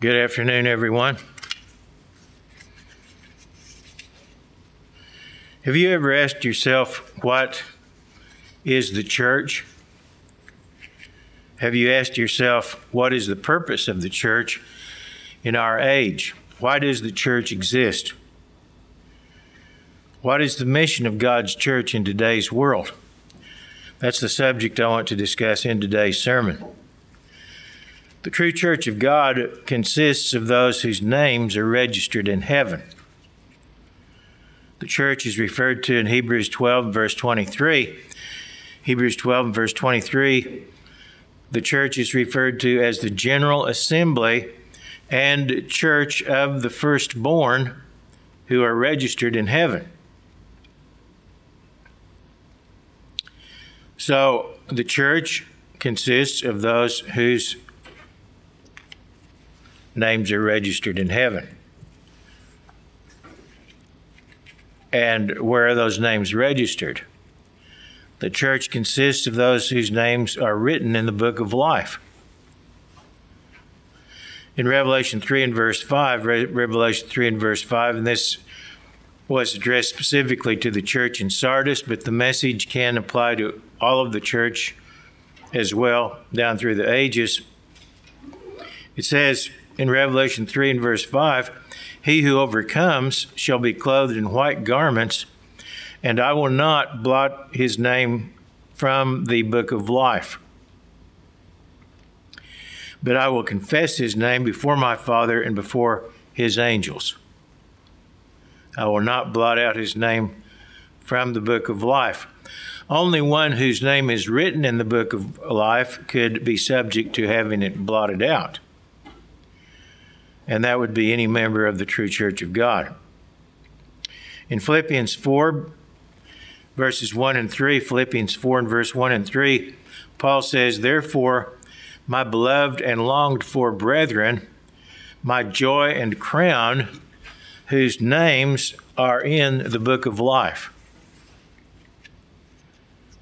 Good afternoon, everyone. Have you ever asked yourself, what is the church? Have you asked yourself, what is the purpose of the church in our age? Why does the church exist? What is the mission of God's church in today's world? That's the subject I want to discuss in today's sermon. The true church of God consists of those whose names are registered in heaven. The church is referred to in Hebrews 12, verse 23. Hebrews 12, verse 23, the church is referred to as the general assembly and church of the firstborn who are registered in heaven. So the church consists of those whose names are registered in heaven. And where are those names registered? The church consists of those whose names are written in the book of life. In Revelation 3 and verse 5, Revelation 3 and verse 5, and this was addressed specifically to the church in Sardis, but the message can apply to all of the church as well down through the ages. It says in Revelation 3 and verse 5 He who overcomes shall be clothed in white garments, and I will not blot his name from the book of life. But I will confess his name before my Father and before his angels. I will not blot out his name from the book of life. Only one whose name is written in the book of life could be subject to having it blotted out. And that would be any member of the true church of God. In Philippians 4, verses 1 and 3, Philippians 4 and verse 1 and 3, Paul says, Therefore, my beloved and longed for brethren, my joy and crown, whose names are in the book of life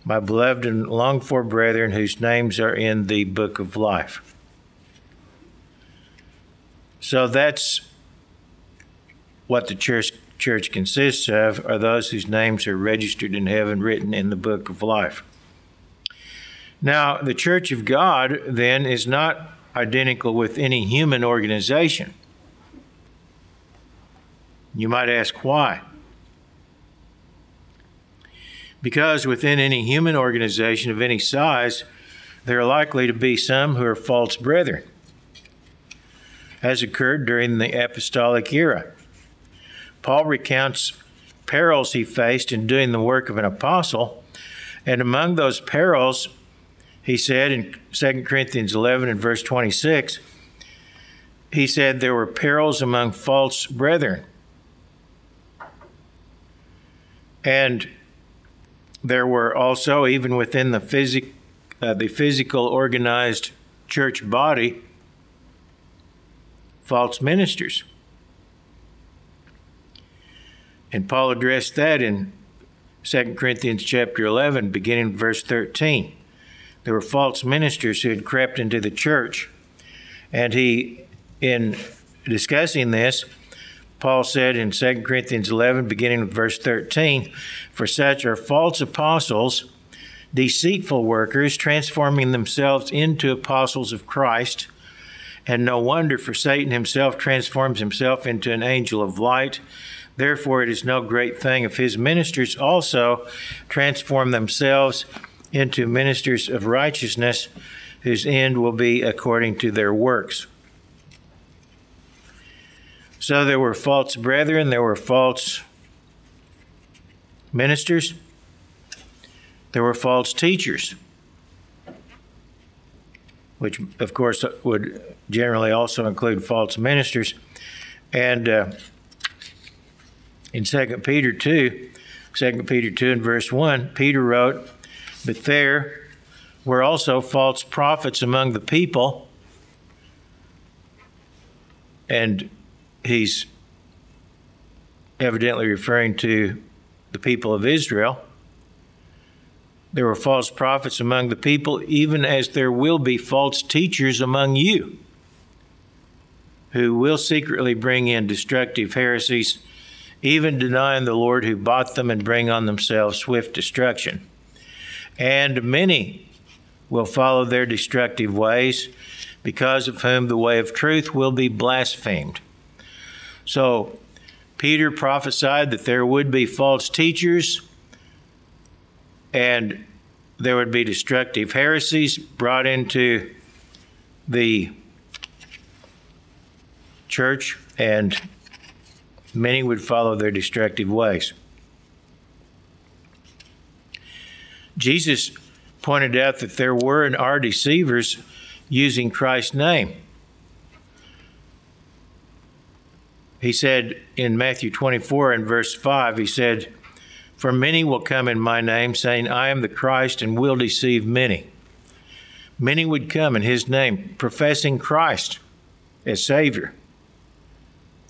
my beloved and longed for brethren whose names are in the book of life. So that's what the church church consists of are those whose names are registered in heaven written in the book of life. Now, the church of God then is not identical with any human organization. You might ask why. Because within any human organization of any size, there are likely to be some who are false brethren, as occurred during the apostolic era. Paul recounts perils he faced in doing the work of an apostle, and among those perils, he said in 2 Corinthians 11 and verse 26, he said there were perils among false brethren. And there were also, even within the, physic, uh, the physical organized church body, false ministers. And Paul addressed that in 2 Corinthians chapter 11, beginning verse 13. There were false ministers who had crept into the church. And he, in discussing this, Paul said in 2 Corinthians 11, beginning verse 13, For such are false apostles, deceitful workers, transforming themselves into apostles of Christ. And no wonder, for Satan himself transforms himself into an angel of light. Therefore, it is no great thing if his ministers also transform themselves into ministers of righteousness, whose end will be according to their works. So there were false brethren, there were false ministers, there were false teachers, which of course would generally also include false ministers. And uh, in 2 Peter 2, 2 Peter 2 and verse 1, Peter wrote, But there were also false prophets among the people. And he's evidently referring to the people of Israel. There were false prophets among the people, even as there will be false teachers among you who will secretly bring in destructive heresies, even denying the Lord who bought them and bring on themselves swift destruction. And many will follow their destructive ways, because of whom the way of truth will be blasphemed. So, Peter prophesied that there would be false teachers and there would be destructive heresies brought into the church, and many would follow their destructive ways. Jesus pointed out that there were and are deceivers using Christ's name. He said in Matthew 24 and verse 5, he said, For many will come in my name, saying, I am the Christ, and will deceive many. Many would come in his name, professing Christ as Savior,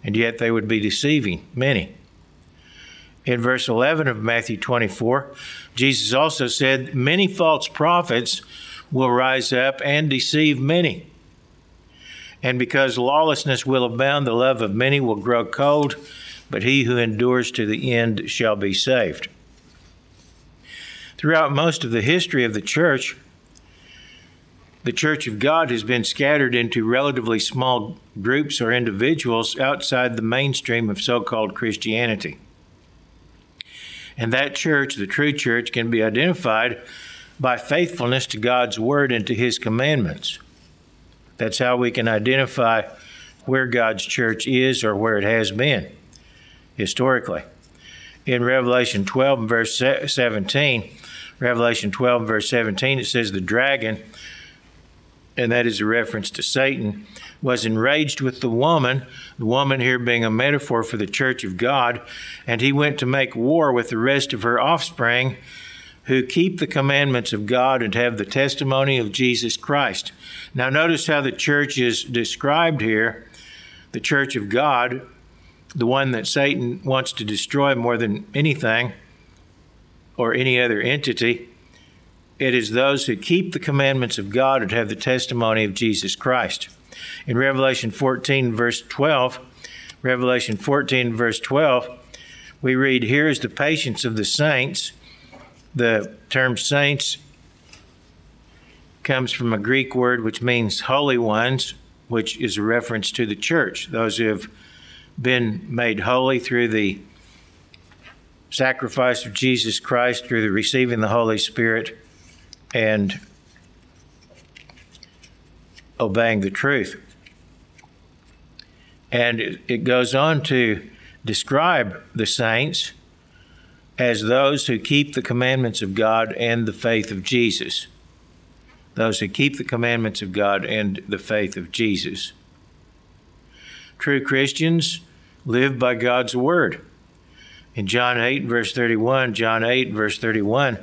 and yet they would be deceiving many. In verse 11 of Matthew 24, Jesus also said, Many false prophets will rise up and deceive many. And because lawlessness will abound, the love of many will grow cold, but he who endures to the end shall be saved. Throughout most of the history of the church, the Church of God has been scattered into relatively small groups or individuals outside the mainstream of so called Christianity. And that church, the true church, can be identified by faithfulness to God's word and to his commandments. That's how we can identify where God's church is or where it has been historically. In Revelation 12 and verse 17, Revelation 12 and verse 17, it says, The dragon and that is a reference to Satan, was enraged with the woman, the woman here being a metaphor for the church of God, and he went to make war with the rest of her offspring who keep the commandments of God and have the testimony of Jesus Christ. Now, notice how the church is described here the church of God, the one that Satan wants to destroy more than anything or any other entity it is those who keep the commandments of God and have the testimony of Jesus Christ. In Revelation 14, verse 12, Revelation 14, verse 12, we read, Here is the patience of the saints. The term saints comes from a Greek word which means holy ones, which is a reference to the church, those who have been made holy through the sacrifice of Jesus Christ, through the receiving the Holy Spirit and obeying the truth. And it goes on to describe the saints as those who keep the commandments of God and the faith of Jesus. Those who keep the commandments of God and the faith of Jesus. True Christians live by God's word. In John 8, verse 31, John 8, verse 31,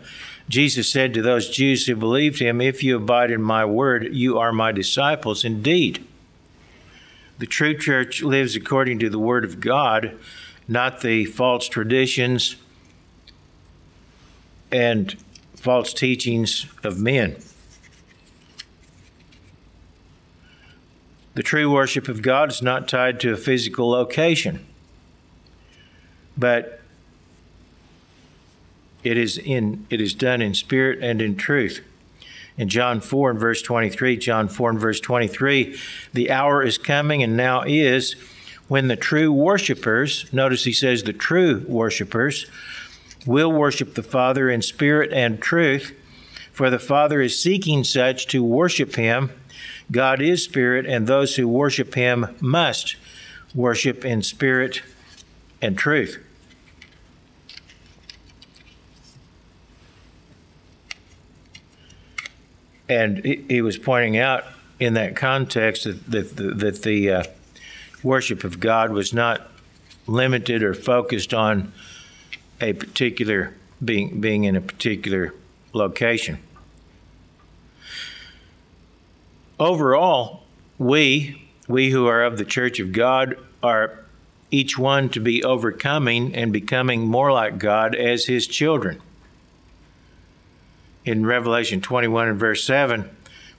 Jesus said to those Jews who believed him, If you abide in my word, you are my disciples indeed. The true church lives according to the word of God, not the false traditions and false teachings of men. The true worship of God is not tied to a physical location, but it is in it is done in spirit and in truth. In John 4 and verse 23, John 4 and verse 23, the hour is coming and now is when the true worshipers, notice he says the true worshipers, will worship the Father in spirit and truth, for the Father is seeking such to worship him. God is spirit, and those who worship him must worship in spirit and truth. and he, was pointing out in that context that, that, that, that the uh, worship of God was not limited or focused on a particular being being in a particular location. Overall, we we who are of the church of God are each one to be overcoming and becoming more like God as his children in Revelation 21 and verse 7,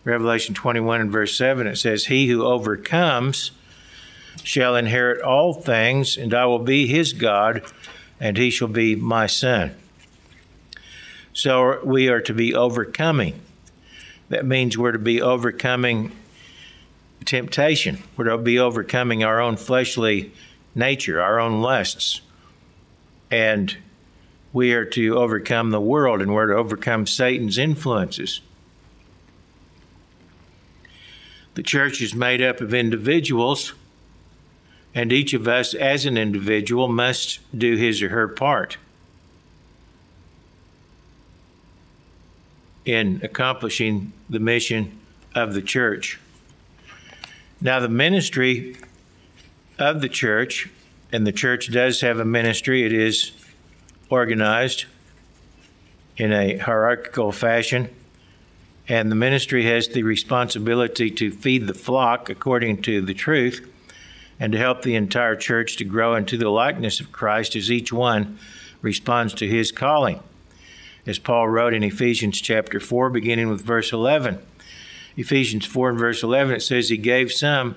Revelation 21 and verse 7, it says, He who overcomes shall inherit all things, and I will be his God, and he shall be my son. So we are to be overcoming. That means we're to be overcoming temptation. We're to be overcoming our own fleshly nature, our own lusts. And we are to overcome the world and we're to overcome Satan's influences. The church is made up of individuals, and each of us as an individual must do his or her part in accomplishing the mission of the church. Now, the ministry of the church, and the church does have a ministry, it is organized in a hierarchical fashion. And the ministry has the responsibility to feed the flock according to the truth and to help the entire church to grow into the likeness of Christ as each one responds to his calling. As Paul wrote in Ephesians chapter 4, beginning with verse 11. Ephesians 4 and verse 11, it says, He gave some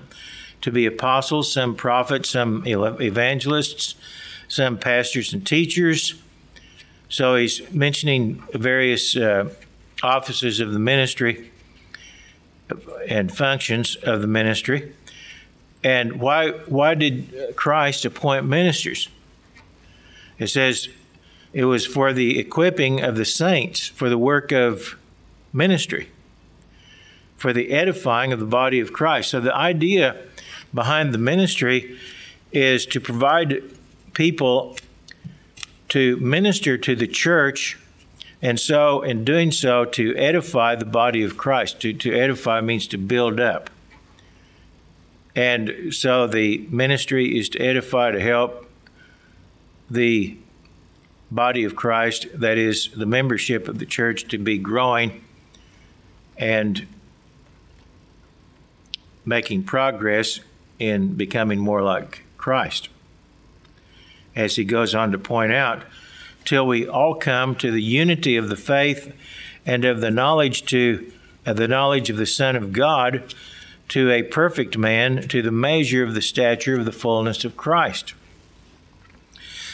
to be apostles, some prophets, some evangelists, some pastors and teachers. So he's mentioning various uh, offices of the ministry and functions of the ministry. And why, why did Christ appoint ministers? It says it was for the equipping of the saints for the work of ministry for the edifying of the body of Christ. So the idea behind the ministry is to provide people to minister to the church and so in doing so to edify the body of Christ. To, to edify means to build up. And so the ministry is to edify, to help the body of Christ, that is, the membership of the church, to be growing and making progress in becoming more like Christ. As he goes on to point out, till we all come to the unity of the faith and of the knowledge to of the knowledge of the Son of God, to a perfect man, to the measure of the stature of the fullness of Christ.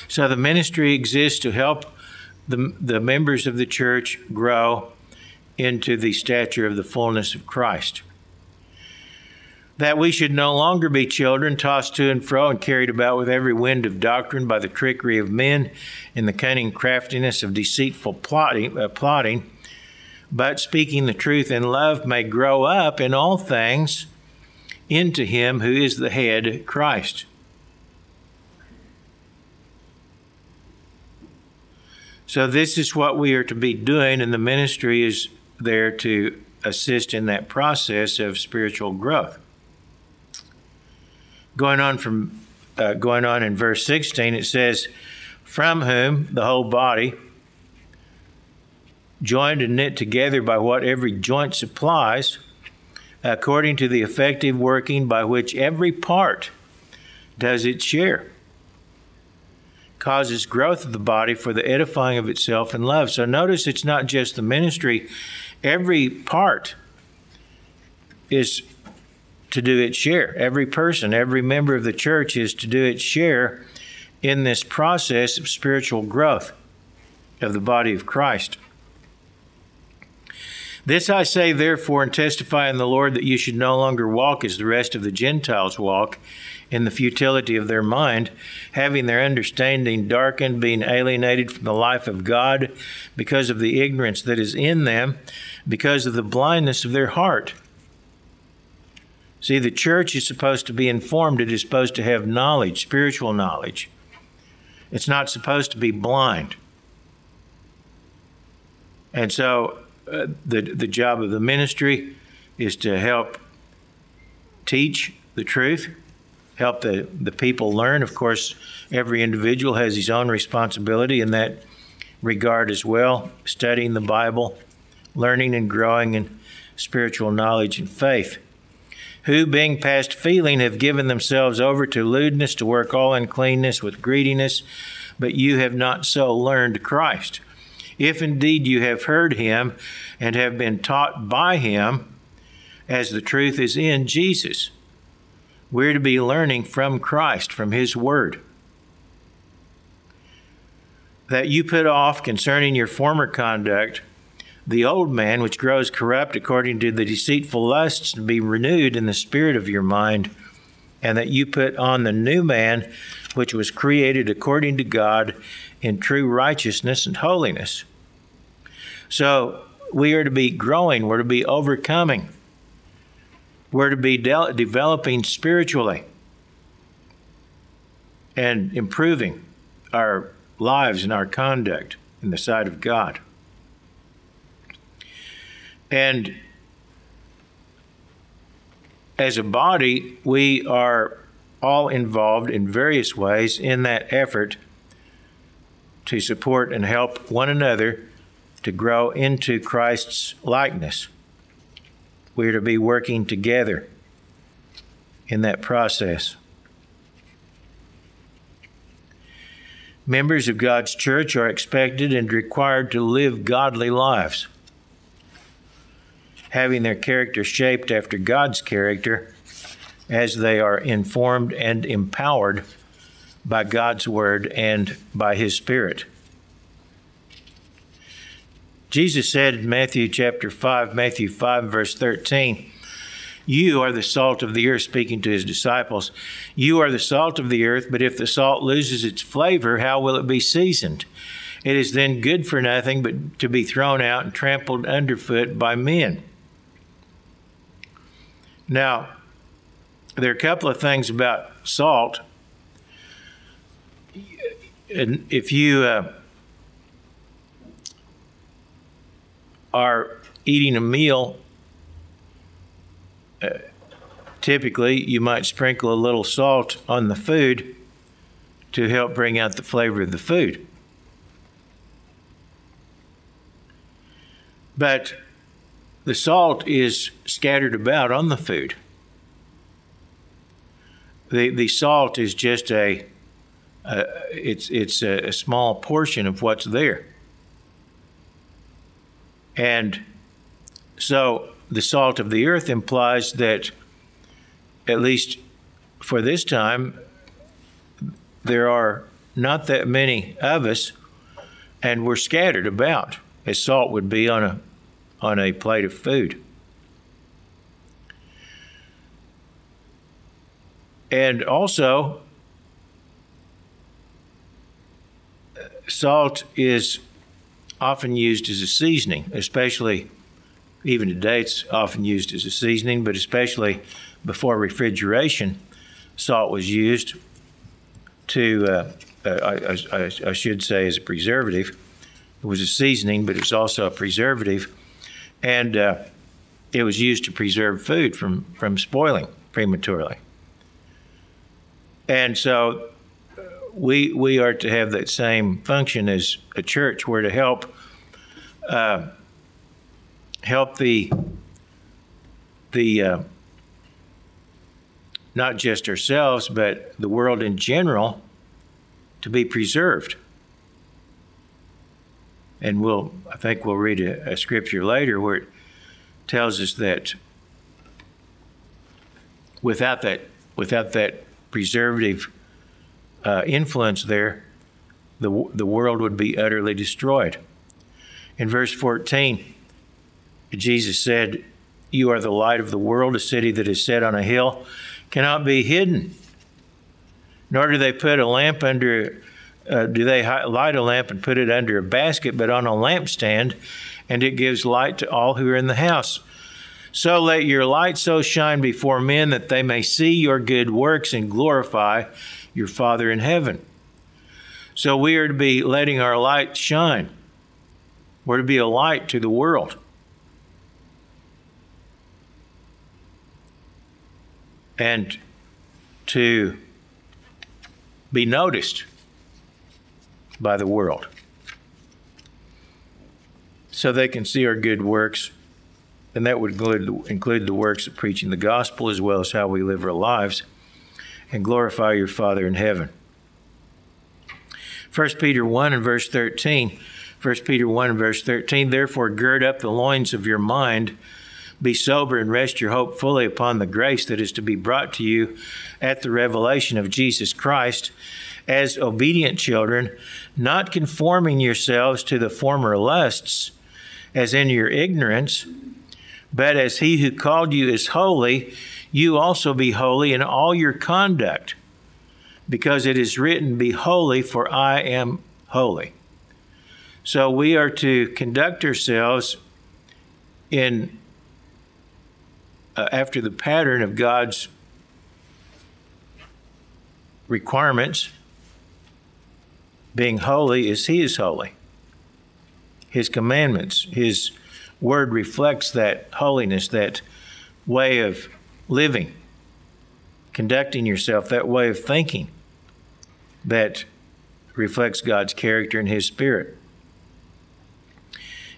So the ministry exists to help the, the members of the church grow into the stature of the fullness of Christ. That we should no longer be children tossed to and fro and carried about with every wind of doctrine by the trickery of men in the cunning craftiness of deceitful plotting, uh, plotting but speaking the truth in love may grow up in all things into him who is the head christ so this is what we are to be doing and the ministry is there to assist in that process of spiritual growth. Going on from uh, going on in verse 16, it says, From whom the whole body, joined and knit together by what every joint supplies, according to the effective working by which every part does its share, causes growth of the body for the edifying of itself in love. So notice it's not just the ministry, every part is to do its share. Every person, every member of the church is to do its share in this process of spiritual growth of the body of Christ. This I say, therefore, and testify in the Lord that you should no longer walk as the rest of the Gentiles walk, in the futility of their mind, having their understanding darkened, being alienated from the life of God because of the ignorance that is in them, because of the blindness of their heart See, the church is supposed to be informed, it is supposed to have knowledge, spiritual knowledge. It's not supposed to be blind. And so uh, the, the job of the ministry is to help teach the truth, help the, the people learn. Of course, every individual has his own responsibility in that regard as well, studying the Bible, learning and growing in spiritual knowledge and faith who, being past feeling, have given themselves over to lewdness to work all uncleanness with greediness, but you have not so learned Christ. If indeed you have heard him and have been taught by him, as the truth is in Jesus. We're to be learning from Christ, from His Word. That you put off concerning your former conduct the old man, which grows corrupt according to the deceitful lusts, to be renewed in the spirit of your mind, and that you put on the new man, which was created according to God in true righteousness and holiness. So we are to be growing, we're to be overcoming, we're to be de- developing spiritually and improving our lives and our conduct in the sight of God. And as a body, we are all involved in various ways in that effort to support and help one another to grow into Christ's likeness. We're to be working together in that process. Members of God's church are expected and required to live godly lives having their character shaped after God's character as they are informed and empowered by God's Word and by His Spirit. Jesus said in Matthew chapter 5, Matthew 5, verse 13, You are the salt of the earth, speaking to His disciples. You are the salt of the earth, but if the salt loses its flavor, how will it be seasoned? It is then good for nothing but to be thrown out and trampled underfoot by men. Now, there are a couple of things about salt. And if you uh, are eating a meal, uh, typically you might sprinkle a little salt on the food to help bring out the flavor of the food. But the salt is scattered about on the food. The, the salt is just a, it's, it's a, a small portion of what's there. And so the salt of the earth implies that, at least for this time, there are not that many of us, and we're scattered about, as salt would be on a on a plate of food. And also, salt is often used as a seasoning, especially even today, it's often used as a seasoning, but especially before refrigeration, salt was used to, uh, I, I, I, should say, as a preservative. It was a seasoning, but it's also a preservative and uh, it was used to preserve food from, from spoiling prematurely. And so uh, we, we are to have that same function as a church. We're to help uh, help the the uh, not just ourselves, but the world in general to be preserved and we'll I think we'll read a, a scripture later where it tells us that without that without that preservative uh, influence there, the the world would be utterly destroyed. In verse 14, Jesus said, "You are the light of the world. A city that is set on a hill cannot be hidden. Nor do they put a lamp under uh, do they light a lamp and put it under a basket, but on a lampstand, and it gives light to all who are in the house. So let your light so shine before men that they may see your good works and glorify your Father in heaven. So we are to be letting our light shine. We're to be a light to the world. And to be noticed by the world. So they can see our good works, and that would include, include the works of preaching the gospel as well as how we live our lives, and glorify your Father in heaven. 1 Peter 1 and verse 13. 1 Peter 1 and verse 13. Therefore, gird up the loins of your mind, Be sober and rest your hope fully upon the grace that is to be brought to you at the revelation of Jesus Christ as obedient children, not conforming yourselves to the former lusts, as in your ignorance, but as he who called you is holy, you also be holy in all your conduct, because it is written, Be holy, for I am holy. So we are to conduct ourselves in uh, after the pattern of God's requirements. Being holy is He is holy. His commandments, His word reflects that holiness, that way of living, conducting yourself, that way of thinking that reflects God's character and His Spirit.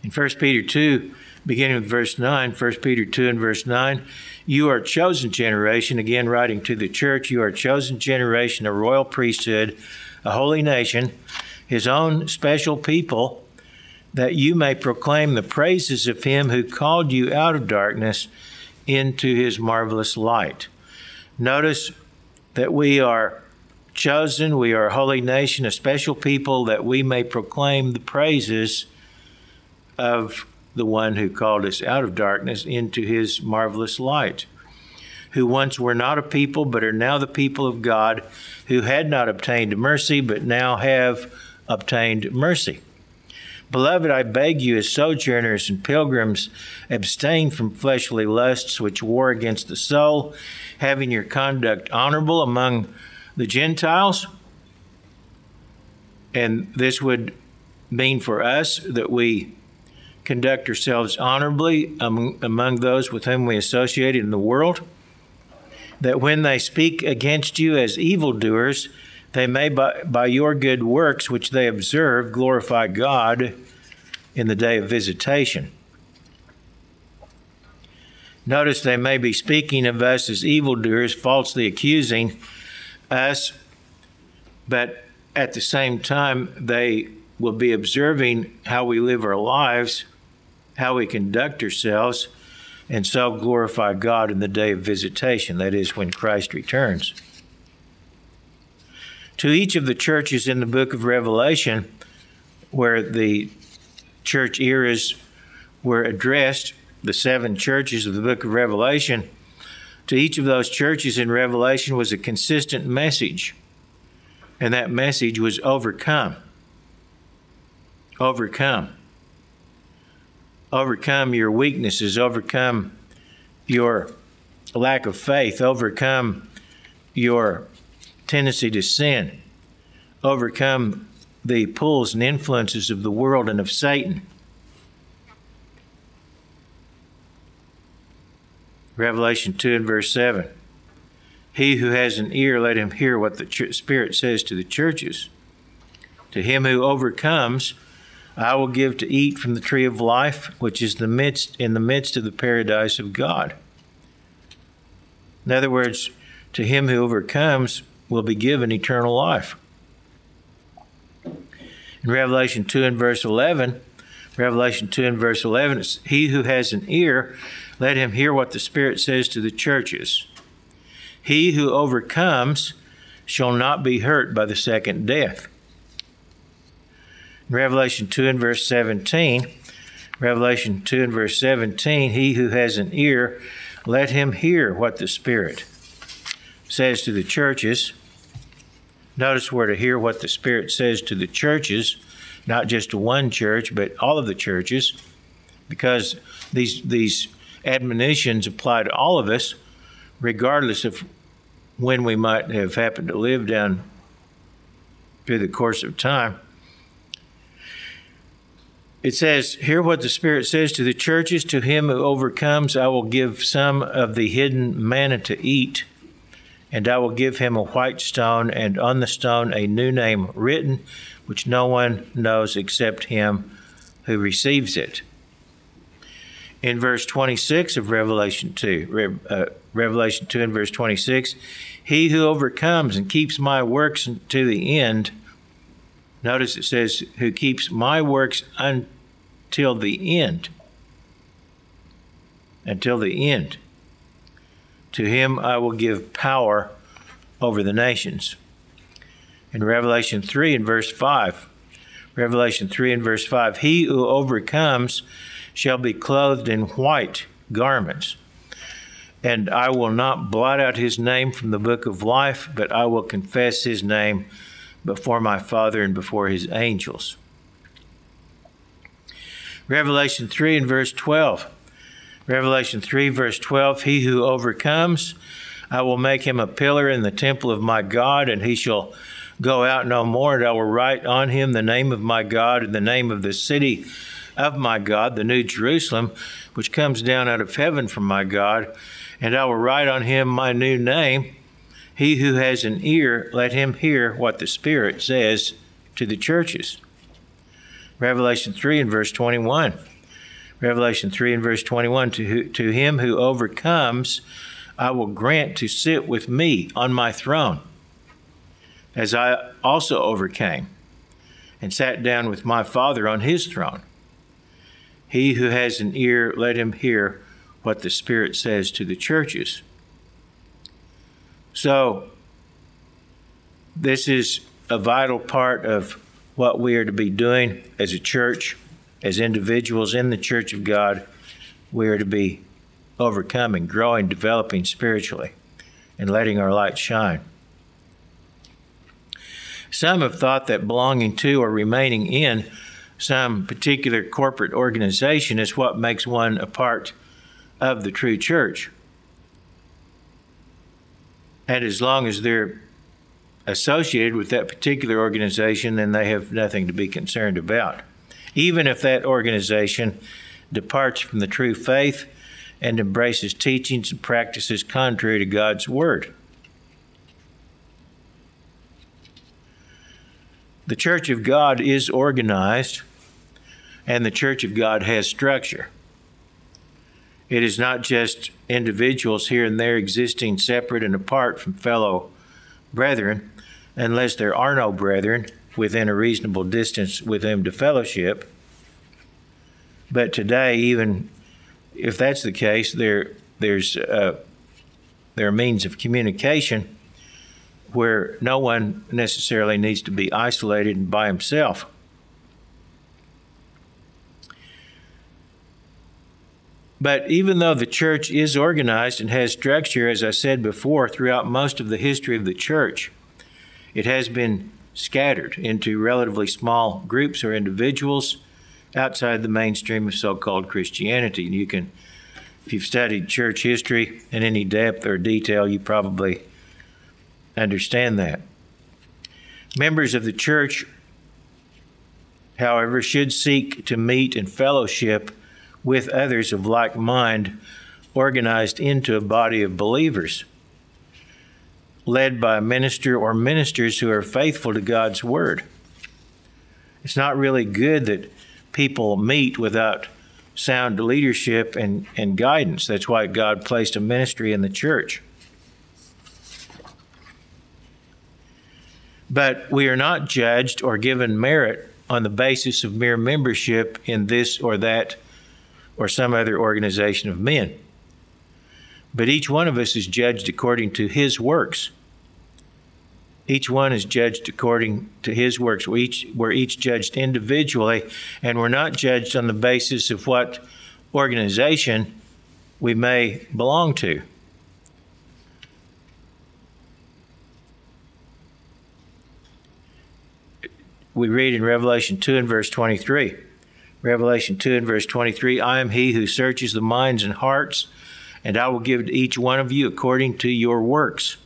In 1 Peter 2, beginning with verse 9, 1 Peter 2 and verse 9, you are a chosen generation, again writing to the church, you are a chosen generation, a royal priesthood, a holy nation, his own special people, that you may proclaim the praises of him who called you out of darkness into his marvelous light. Notice that we are chosen, we are a holy nation, a special people, that we may proclaim the praises of the one who called us out of darkness into his marvelous light, who once were not a people, but are now the people of God, who had not obtained mercy, but now have obtained mercy. Beloved, I beg you, as sojourners and pilgrims, abstain from fleshly lusts which war against the soul, having your conduct honorable among the Gentiles. And this would mean for us that we conduct ourselves honorably among, among those with whom we associate in the world, that when they speak against you as evildoers, they may, by, by your good works which they observe, glorify God in the day of visitation. Notice they may be speaking of us as evildoers, falsely accusing us, but at the same time, they will be observing how we live our lives how we conduct ourselves, and so glorify God in the day of visitation, that is, when Christ returns. To each of the churches in the book of Revelation, where the church eras were addressed, the seven churches of the book of Revelation, to each of those churches in Revelation was a consistent message, and that message was overcome. Overcome overcome your weaknesses, overcome your lack of faith, overcome your tendency to sin, overcome the pulls and influences of the world and of Satan. Revelation 2 and verse 7. He who has an ear, let him hear what the Spirit says to the churches. To him who overcomes, I will give to eat from the tree of life, which is the midst in the midst of the paradise of God. In other words, to him who overcomes will be given eternal life. In Revelation 2 and verse 11, Revelation 2 and verse 11, it's, He who has an ear, let him hear what the Spirit says to the churches. He who overcomes shall not be hurt by the second death. In Revelation 2 and verse 17, Revelation 2 and verse 17, he who has an ear, let him hear what the Spirit says to the churches. Notice where to hear what the Spirit says to the churches, not just to one church, but all of the churches, because these, these admonitions apply to all of us, regardless of when we might have happened to live down through the course of time. It says, Hear what the Spirit says to the churches. To him who overcomes, I will give some of the hidden manna to eat, and I will give him a white stone, and on the stone a new name written, which no one knows except him who receives it. In verse 26 of Revelation 2, uh, Revelation 2 and verse 26, he who overcomes and keeps my works to the end, notice it says, who keeps my works until the end. until the end. To him I will give power over the nations. In Revelation 3 and verse 5, Revelation 3 and verse 5, he who overcomes shall be clothed in white garments. And I will not blot out his name from the book of life, but I will confess his name before my Father and before his angels. Revelation 3 and verse 12. Revelation 3, verse 12 He who overcomes, I will make him a pillar in the temple of my God, and he shall go out no more, and I will write on him the name of my God and the name of the city of my God, the New Jerusalem, which comes down out of heaven from my God, and I will write on him my new name. He who has an ear, let him hear what the Spirit says to the churches. Revelation 3 and verse 21. Revelation 3 and verse 21 to, who, to him who overcomes, I will grant to sit with me on my throne, as I also overcame and sat down with my Father on his throne. He who has an ear, let him hear what the Spirit says to the churches. So, this is a vital part of what we are to be doing as a church, as individuals in the church of God. We are to be overcoming, growing, developing spiritually, and letting our light shine. Some have thought that belonging to or remaining in some particular corporate organization is what makes one a part of the true church. And as long as they're associated with that particular organization, then they have nothing to be concerned about. Even if that organization departs from the true faith and embraces teachings and practices contrary to God's Word. The Church of God is organized, and the Church of God has structure. It is not just individuals here and there existing separate and apart from fellow brethren, unless there are no brethren within a reasonable distance with whom to fellowship. But today, even if that's the case, there there's uh, there are means of communication where no one necessarily needs to be isolated and by himself. But even though the church is organized and has structure, as I said before, throughout most of the history of the church, it has been scattered into relatively small groups or individuals outside the mainstream of so called Christianity. And you can, if you've studied church history in any depth or detail, you probably understand that. Members of the church, however, should seek to meet and fellowship with others of like mind, organized into a body of believers led by a minister or ministers who are faithful to God's word. It's not really good that people meet without sound leadership and, and guidance. That's why God placed a ministry in the church. But we are not judged or given merit on the basis of mere membership in this or that or some other organization of men. But each one of us is judged according to his works. Each one is judged according to his works. We each, we're each judged individually, and we're not judged on the basis of what organization we may belong to. We read in Revelation 2 and verse 23. Revelation 2 and verse 23 I am he who searches the minds and hearts, and I will give to each one of you according to your works.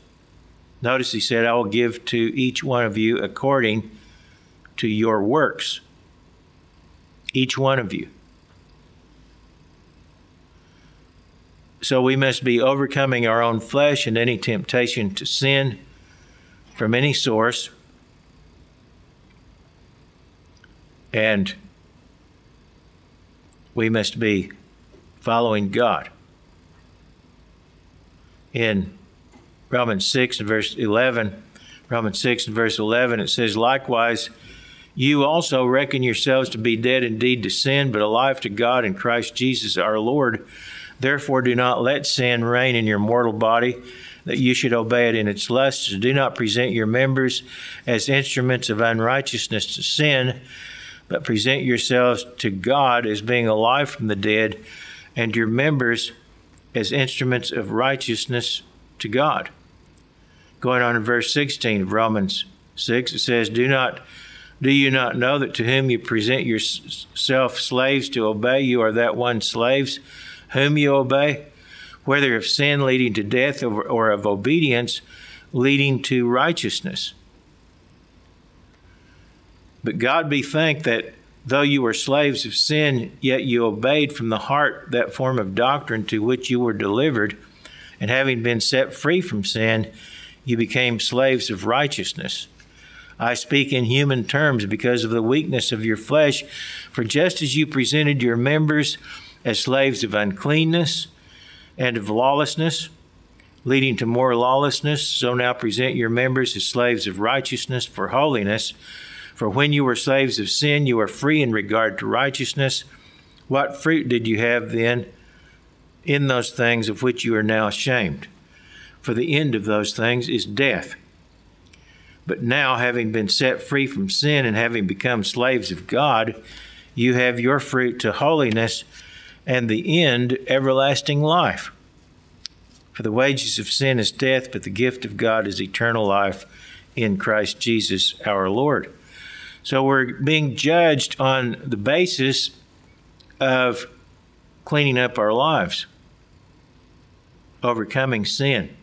Notice he said, I will give to each one of you according to your works. Each one of you. So we must be overcoming our own flesh and any temptation to sin from any source. And we must be following God. In Romans 6 and verse 11, Romans 6 and verse 11, it says, Likewise, you also reckon yourselves to be dead indeed to sin, but alive to God in Christ Jesus our Lord. Therefore, do not let sin reign in your mortal body, that you should obey it in its lusts. Do not present your members as instruments of unrighteousness to sin, but present yourselves to God as being alive from the dead, and your members as instruments of righteousness to God. Going on in verse 16 of Romans 6, it says, Do not do you not know that to whom you present yourself slaves to obey, you are that one slaves whom you obey, whether of sin leading to death or of obedience leading to righteousness? But God be thanked that though you were slaves of sin, yet you obeyed from the heart that form of doctrine to which you were delivered, and having been set free from sin, you became slaves of righteousness. I speak in human terms because of the weakness of your flesh. For just as you presented your members as slaves of uncleanness and of lawlessness, leading to more lawlessness, so now present your members as slaves of righteousness for holiness. For when you were slaves of sin, you were free in regard to righteousness. What fruit did you have then in those things of which you are now ashamed? For the end of those things is death. But now, having been set free from sin and having become slaves of God, you have your fruit to holiness and the end everlasting life. For the wages of sin is death, but the gift of God is eternal life in Christ Jesus our Lord. So we're being judged on the basis of cleaning up our lives, overcoming sin.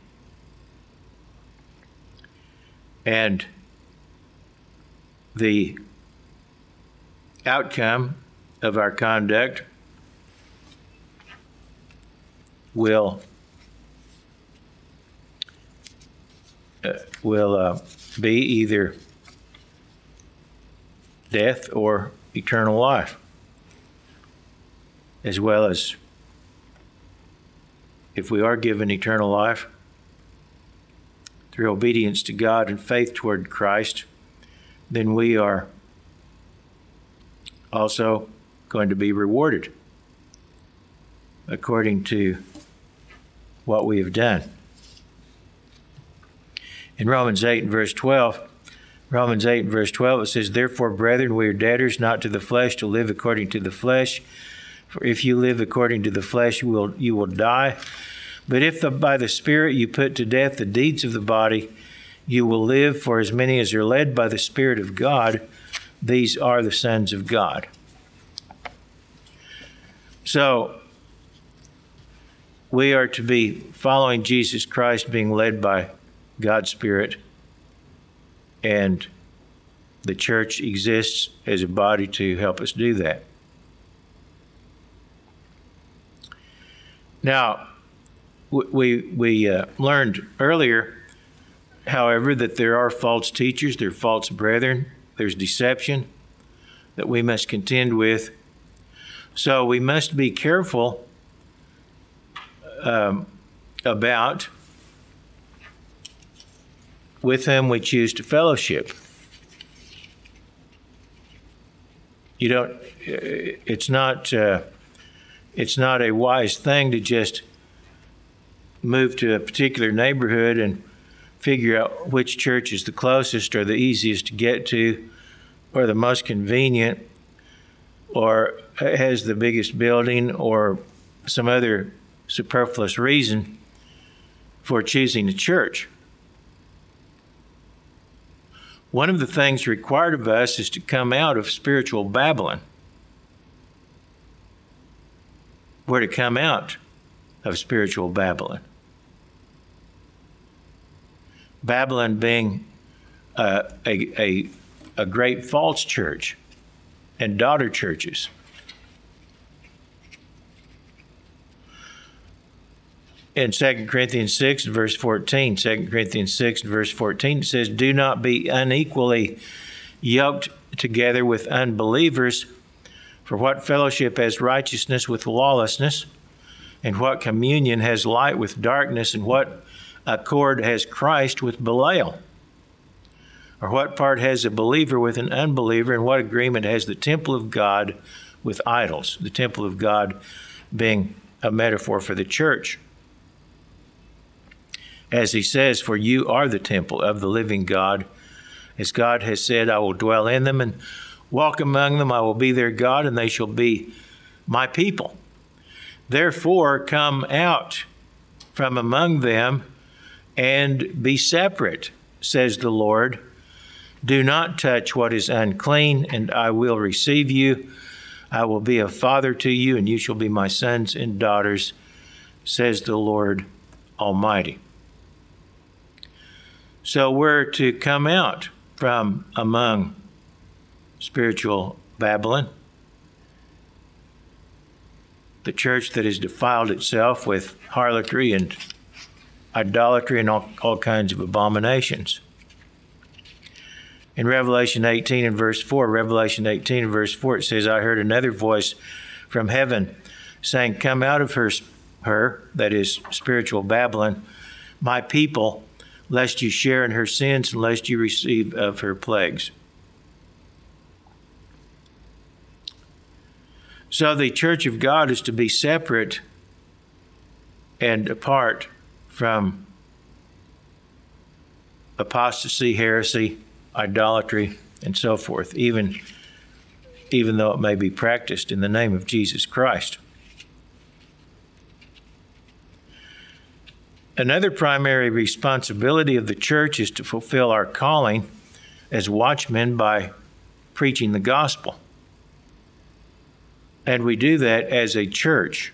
And the outcome of our conduct will uh, will uh, be either death or eternal life, as well as if we are given eternal life, through obedience to God and faith toward Christ, then we are also going to be rewarded according to what we have done. In Romans 8 and verse 12, Romans 8 and verse 12, it says, Therefore, brethren, we are debtors not to the flesh to live according to the flesh. For if you live according to the flesh, you will, you will die. But if the, by the Spirit you put to death the deeds of the body, you will live, for as many as are led by the Spirit of God, these are the sons of God. So, we are to be following Jesus Christ, being led by God's Spirit, and the church exists as a body to help us do that. Now, we, we uh, learned earlier, however, that there are false teachers, there are false brethren, there's deception that we must contend with. So we must be careful um, about with whom we choose to fellowship. You don't. It's not. Uh, it's not a wise thing to just move to a particular neighborhood and figure out which church is the closest or the easiest to get to or the most convenient or has the biggest building or some other superfluous reason for choosing a church. One of the things required of us is to come out of spiritual Babylon. We're to come out of spiritual Babylon. Babylon being a, a, a great false church and daughter churches. in 2 Corinthians 6 verse 14, 2 Corinthians 6 verse 14, it says, Do not be unequally yoked together with unbelievers, for what fellowship has righteousness with lawlessness, and what communion has light with darkness, and what accord has Christ with Belial? Or what part has a believer with an unbeliever, and what agreement has the temple of God with idols? The temple of God being a metaphor for the church. As he says, For you are the temple of the living God. As God has said, I will dwell in them and walk among them. I will be their God, and they shall be my people. Therefore, come out from among them and be separate, says the Lord. Do not touch what is unclean, and I will receive you. I will be a father to you, and you shall be my sons and daughters, says the Lord Almighty. So we're to come out from among spiritual Babylon, the church that has defiled itself with harlotry and idolatry and all, all kinds of abominations. In Revelation 18 and verse 4, Revelation 18 and verse 4, it says, I heard another voice from heaven saying, Come out of her, her, that is spiritual Babylon, my people, lest you share in her sins and lest you receive of her plagues. So the church of God is to be separate and apart from apostasy, heresy, idolatry, and so forth, even, even though it may be practiced in the name of Jesus Christ. Another primary responsibility of the church is to fulfill our calling as watchmen by preaching the gospel. And we do that as a church.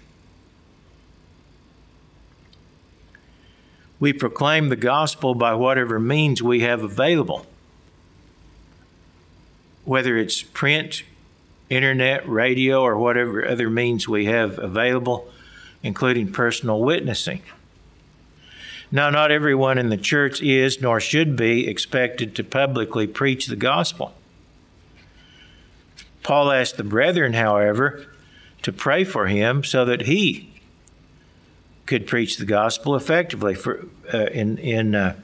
We proclaim the gospel by whatever means we have available, whether it's print, internet, radio, or whatever other means we have available, including personal witnessing. Now, not everyone in the church is, nor should be, expected to publicly preach the gospel. Paul asked the brethren, however, to pray for him so that he could preach the gospel effectively. For uh, in in uh,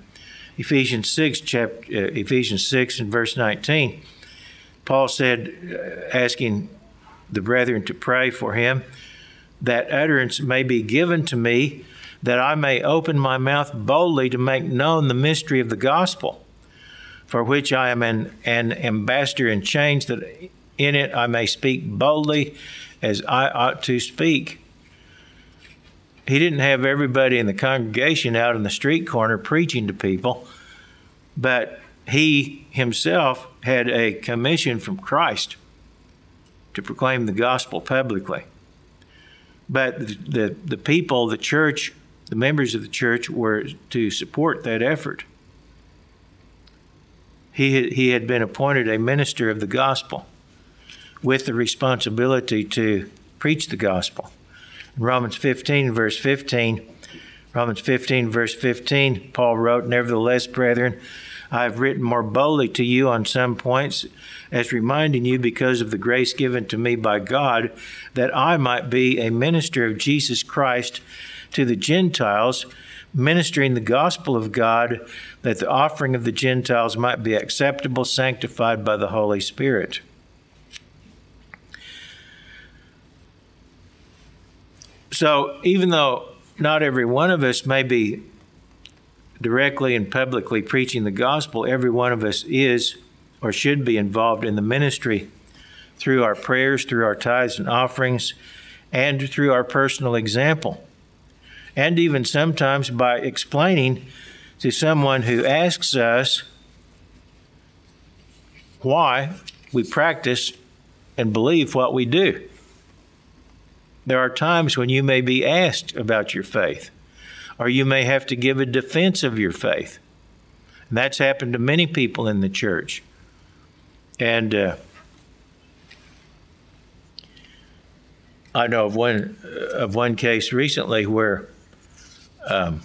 Ephesians six chapter uh, Ephesians six and verse nineteen, Paul said, uh, asking the brethren to pray for him, that utterance may be given to me that I may open my mouth boldly to make known the mystery of the gospel, for which I am an, an ambassador in chains, that in it I may speak boldly as I ought to speak. He didn't have everybody in the congregation out in the street corner preaching to people, but he himself had a commission from Christ to proclaim the gospel publicly. But the, the, the people, the church, the members of the church were to support that effort. He, he had been appointed a minister of the gospel with the responsibility to preach the gospel. Romans 15, verse 15, Romans 15, verse 15, Paul wrote, Nevertheless, brethren, I have written more boldly to you on some points, as reminding you, because of the grace given to me by God, that I might be a minister of Jesus Christ to the Gentiles, ministering the gospel of God, that the offering of the Gentiles might be acceptable, sanctified by the Holy Spirit. So, even though not every one of us may be directly and publicly preaching the gospel, every one of us is or should be involved in the ministry through our prayers, through our tithes and offerings, and through our personal example and even sometimes by explaining to someone who asks us why we practice and believe what we do. There are times when you may be asked about your faith, or you may have to give a defense of your faith. And that's happened to many people in the church. And uh, I know of one of one case recently where um,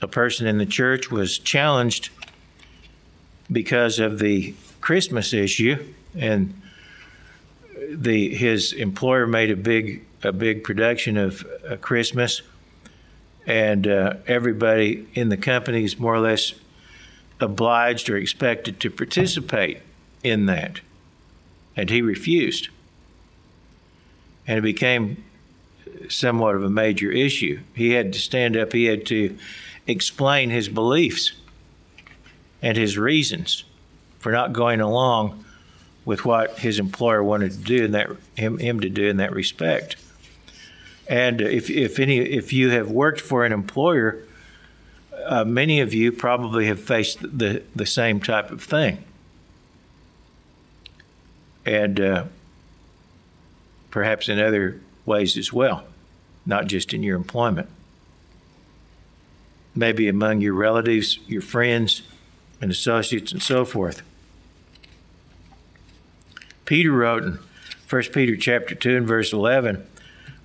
a person in the church was challenged because of the Christmas issue, and the his employer made a big a big production of uh, Christmas, and uh, everybody in the company is more or less obliged or expected to participate in that, and he refused, and it became somewhat of a major issue. He had to stand up, he had to explain his beliefs and his reasons for not going along with what his employer wanted to do in that him, him to do in that respect. And if, if any if you have worked for an employer, uh, many of you probably have faced the, the same type of thing. And uh, perhaps in other ways as well, not just in your employment. Maybe among your relatives, your friends, and associates, and so forth. Peter wrote in 1 Peter chapter 2 and verse 11,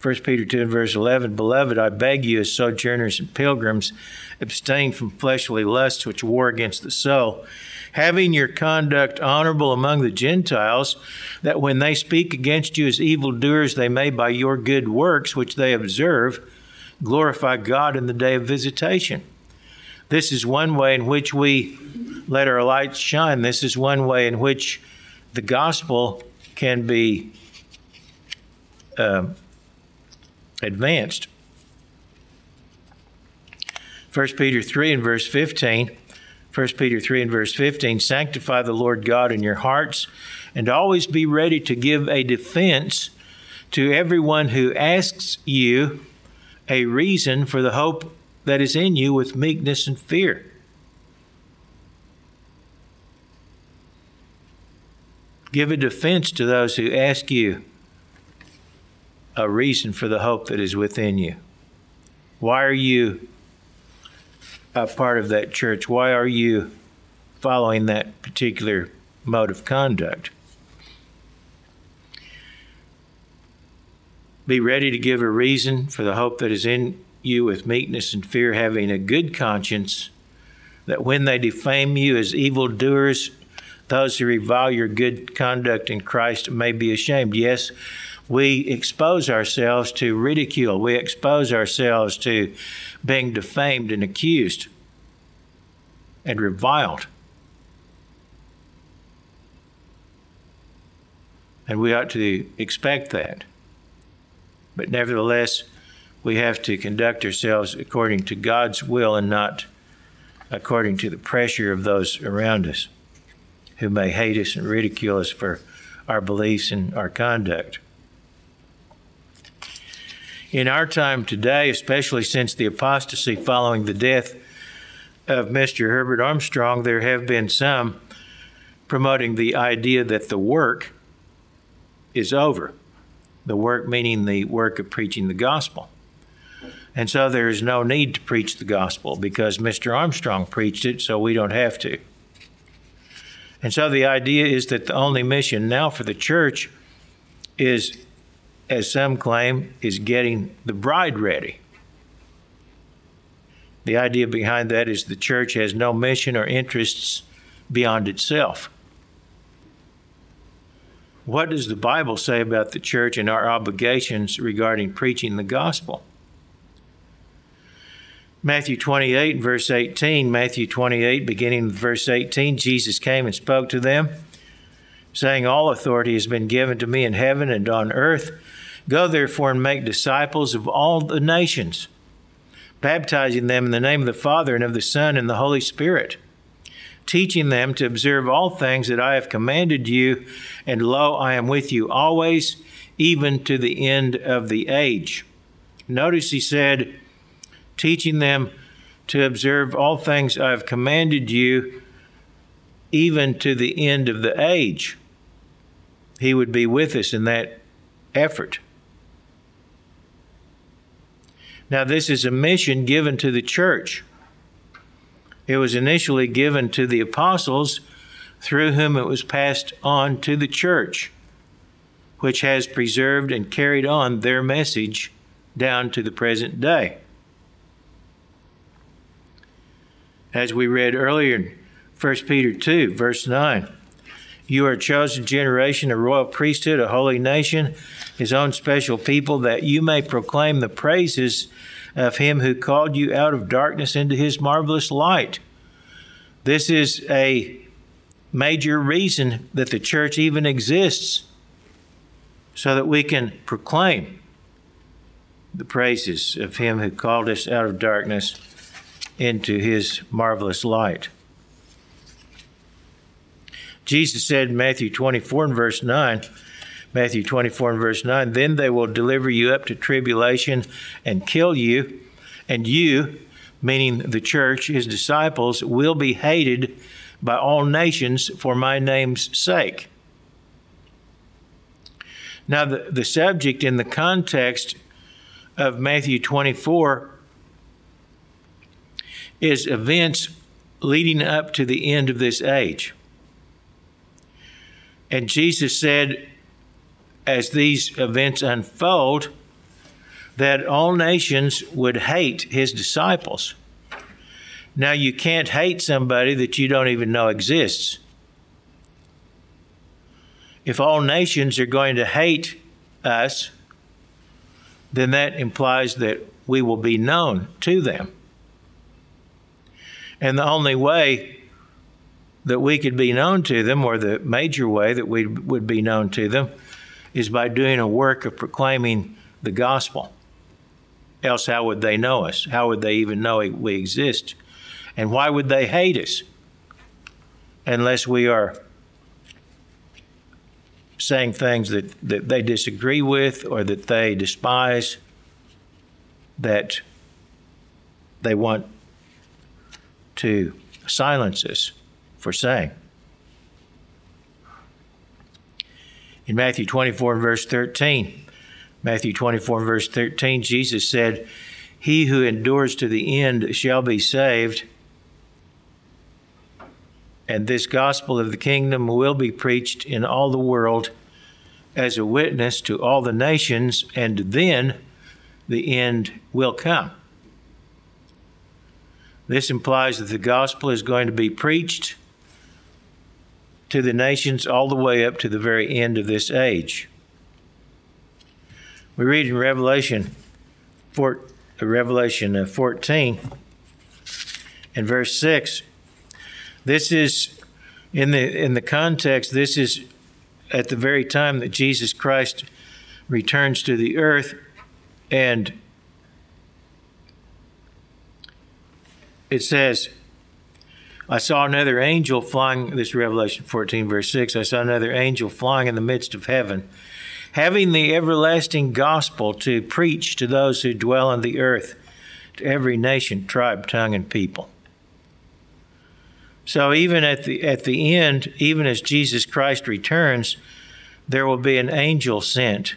1 Peter 2 and verse 11, Beloved, I beg you as sojourners and pilgrims, abstain from fleshly lusts which war against the soul, having your conduct honorable among the Gentiles, that when they speak against you as evildoers, they may by your good works which they observe glorify God in the day of visitation. This is one way in which we let our light shine. This is one way in which the gospel can be um, advanced. 1 Peter 3 and verse 15. 1 Peter 3 and verse 15 Sanctify the Lord God in your hearts, and always be ready to give a defense to everyone who asks you a reason for the hope that is in you with meekness and fear. Give a defense to those who ask you a reason for the hope that is within you. Why are you a part of that church? Why are you following that particular mode of conduct? Be ready to give a reason for the hope that is in you with meekness and fear, having a good conscience, that when they defame you as evildoers, those who revile your good conduct in Christ may be ashamed. Yes, we expose ourselves to ridicule. We expose ourselves to being defamed and accused and reviled. And we ought to expect that. But nevertheless, we have to conduct ourselves according to God's will and not according to the pressure of those around us who may hate us and ridicule us for our beliefs and our conduct. In our time today, especially since the apostasy following the death of Mr. Herbert Armstrong, there have been some promoting the idea that the work is over. The work meaning the work of preaching the gospel. And so there is no need to preach the gospel because Mr. Armstrong preached it, so we don't have to. And so the idea is that the only mission now for the church is, as some claim, is getting the bride ready. The idea behind that is the church has no mission or interests beyond itself. What does the Bible say about the church and our obligations regarding preaching the gospel? Matthew 28 and verse 18, Matthew 28, beginning with verse 18, Jesus came and spoke to them, saying, All authority has been given to me in heaven and on earth. Go therefore and make disciples of all the nations, baptizing them in the name of the Father and of the Son and the Holy Spirit, teaching them to observe all things that I have commanded you, and lo, I am with you always, even to the end of the age. Notice he said, teaching them to observe all things I have commanded you, even to the end of the age. He would be with us in that effort. Now, this is a mission given to the church. It was initially given to the apostles, through whom it was passed on to the church, which has preserved and carried on their message down to the present day. As we read earlier in 1 Peter 2, verse 9. You are a chosen generation, a royal priesthood, a holy nation, his own special people, that you may proclaim the praises of him who called you out of darkness into his marvelous light. This is a major reason that the church even exists, so that we can proclaim the praises of Him who called us out of darkness into His marvelous light. Jesus said in Matthew 24 and verse 9, Matthew 24 and verse 9, then they will deliver you up to tribulation and kill you, and you, meaning the church, his disciples, will be hated by all nations for my name's sake. Now, the, the subject in the context of Matthew 24 is events leading up to the end of this age. And Jesus said, as these events unfold, that all nations would hate his disciples. Now, you can't hate somebody that you don't even know exists. If all nations are going to hate us, then that implies that we will be known to them. And the only way that we could be known to them, or the major way that we would be known to them, is by doing a work of proclaiming the gospel. Else, how would they know us? How would they even know we exist? And why would they hate us unless we are saying things that, that they disagree with or that they despise, that they want to silence us for saying? In Matthew 24 and verse 13, Matthew 24 and verse 13, Jesus said, He who endures to the end shall be saved. And this gospel of the kingdom will be preached in all the world as a witness to all the nations, and then the end will come. This implies that the gospel is going to be preached to the nations all the way up to the very end of this age. We read in Revelation, four, uh, Revelation 14 and verse 6. This is in the in the context this is at the very time that Jesus Christ returns to the earth and it says I saw another angel flying, this Revelation 14, verse 6. I saw another angel flying in the midst of heaven, having the everlasting gospel to preach to those who dwell on the earth, to every nation, tribe, tongue, and people. So even at the at the end, even as Jesus Christ returns, there will be an angel sent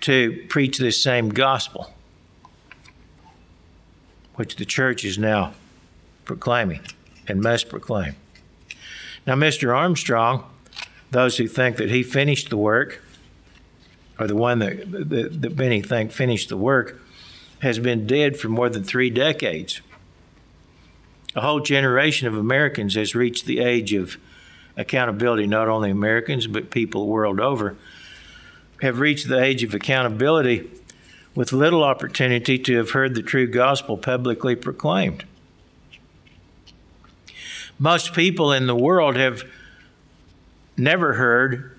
to preach this same gospel, which the church is now proclaiming and must proclaim. Now, Mr. Armstrong, those who think that he finished the work, or the one that, that, that many think finished the work, has been dead for more than three decades. A whole generation of Americans has reached the age of accountability, not only Americans, but people world over, have reached the age of accountability with little opportunity to have heard the true gospel publicly proclaimed. Most people in the world have never heard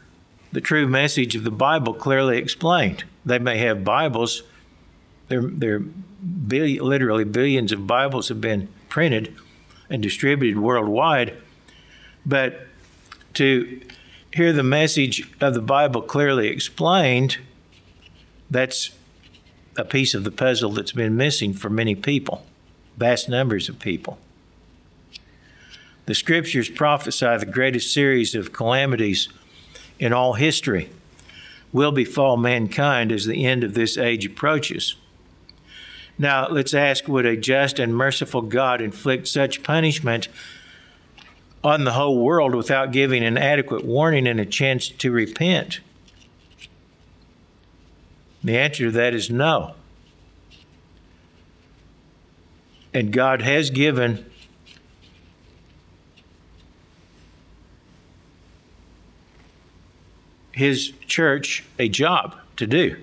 the true message of the Bible clearly explained. They may have Bibles. There, there billion, literally billions of Bibles have been printed and distributed worldwide. But to hear the message of the Bible clearly explained, that's a piece of the puzzle that's been missing for many people, vast numbers of people. The scriptures prophesy the greatest series of calamities in all history will befall mankind as the end of this age approaches. Now, let's ask would a just and merciful God inflict such punishment on the whole world without giving an adequate warning and a chance to repent? The answer to that is no. And God has given his church a job to do.